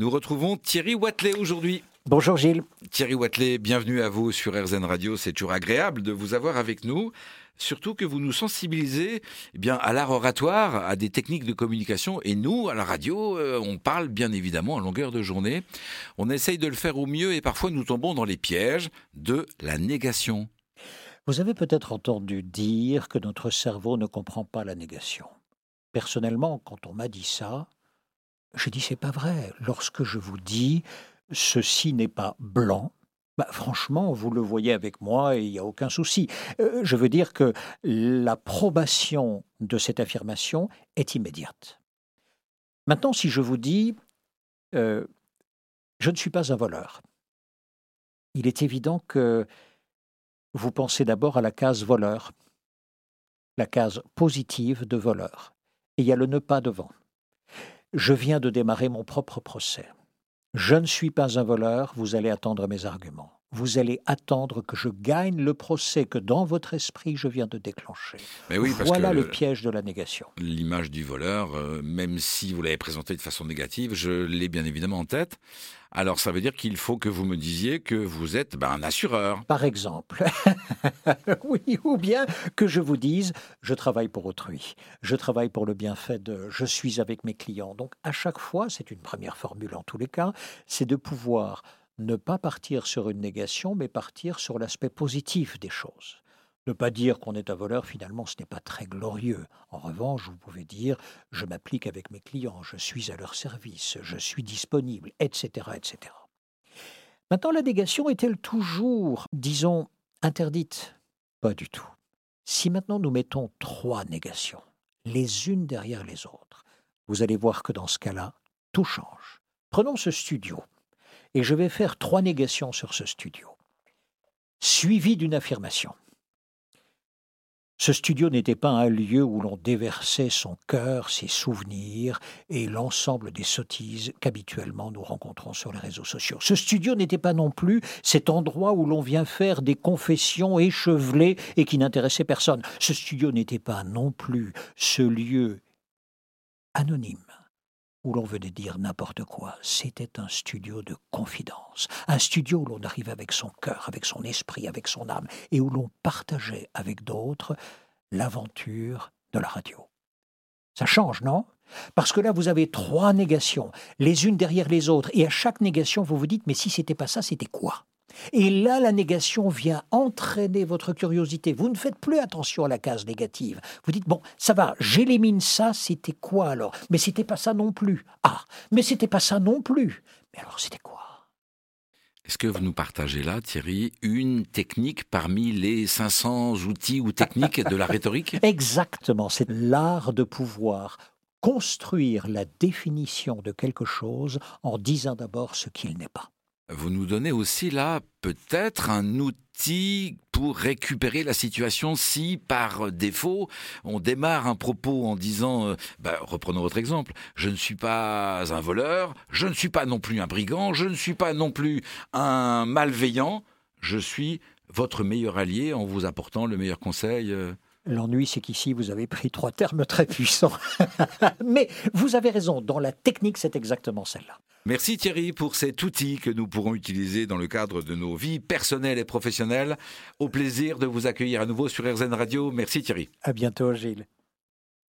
Nous retrouvons Thierry Watley aujourd'hui. Bonjour Gilles. Thierry Watley, bienvenue à vous sur RZN Radio. C'est toujours agréable de vous avoir avec nous. Surtout que vous nous sensibilisez eh bien, à l'art oratoire, à des techniques de communication. Et nous, à la radio, euh, on parle bien évidemment en longueur de journée. On essaye de le faire au mieux et parfois nous tombons dans les pièges de la négation. Vous avez peut-être entendu dire que notre cerveau ne comprend pas la négation. Personnellement, quand on m'a dit ça, je dis c'est pas vrai. Lorsque je vous dis ceci n'est pas blanc, bah, franchement, vous le voyez avec moi et il n'y a aucun souci. Euh, je veux dire que l'approbation de cette affirmation est immédiate. Maintenant, si je vous dis euh, je ne suis pas un voleur, il est évident que vous pensez d'abord à la case voleur, la case positive de voleur, et il y a le ne pas devant. Je viens de démarrer mon propre procès. Je ne suis pas un voleur, vous allez attendre mes arguments. Vous allez attendre que je gagne le procès que dans votre esprit je viens de déclencher. Mais oui, voilà le piège de la négation. L'image du voleur, euh, même si vous l'avez présentée de façon négative, je l'ai bien évidemment en tête. Alors ça veut dire qu'il faut que vous me disiez que vous êtes ben, un assureur. Par exemple. oui, ou bien que je vous dise, je travaille pour autrui, je travaille pour le bienfait de, je suis avec mes clients. Donc à chaque fois, c'est une première formule en tous les cas, c'est de pouvoir ne pas partir sur une négation, mais partir sur l'aspect positif des choses. Ne pas dire qu'on est un voleur, finalement, ce n'est pas très glorieux. En revanche, vous pouvez dire je m'applique avec mes clients, je suis à leur service, je suis disponible, etc. etc. Maintenant, la négation est-elle toujours, disons, interdite? Pas du tout. Si maintenant nous mettons trois négations, les unes derrière les autres, vous allez voir que dans ce cas-là, tout change. Prenons ce studio, et je vais faire trois négations sur ce studio, suivies d'une affirmation. Ce studio n'était pas un lieu où l'on déversait son cœur, ses souvenirs et l'ensemble des sottises qu'habituellement nous rencontrons sur les réseaux sociaux. Ce studio n'était pas non plus cet endroit où l'on vient faire des confessions échevelées et qui n'intéressaient personne. Ce studio n'était pas non plus ce lieu anonyme où l'on venait dire n'importe quoi. C'était un studio de confidence, un studio où l'on arrivait avec son cœur, avec son esprit, avec son âme, et où l'on partageait avec d'autres l'aventure de la radio. Ça change, non? Parce que là, vous avez trois négations, les unes derrière les autres, et à chaque négation, vous vous dites, mais si c'était pas ça, c'était quoi? Et là, la négation vient entraîner votre curiosité. Vous ne faites plus attention à la case négative. Vous dites, bon, ça va, j'élimine ça, c'était quoi alors? Mais c'était pas ça non plus. Ah, mais c'était pas ça non plus. Mais alors, c'était quoi? Est-ce que vous nous partagez là, Thierry, une technique parmi les 500 outils ou techniques de la rhétorique? Exactement, c'est l'art de pouvoir construire la définition de quelque chose en disant d'abord ce qu'il n'est pas. Vous nous donnez aussi là peut-être un outil pour récupérer la situation si par défaut on démarre un propos en disant, euh, bah, reprenons votre exemple, je ne suis pas un voleur, je ne suis pas non plus un brigand, je ne suis pas non plus un malveillant, je suis votre meilleur allié en vous apportant le meilleur conseil. Euh. L'ennui, c'est qu'ici, vous avez pris trois termes très puissants. Mais vous avez raison, dans la technique, c'est exactement celle-là. Merci Thierry pour cet outil que nous pourrons utiliser dans le cadre de nos vies personnelles et professionnelles. Au plaisir de vous accueillir à nouveau sur RZN Radio. Merci Thierry. À bientôt Gilles.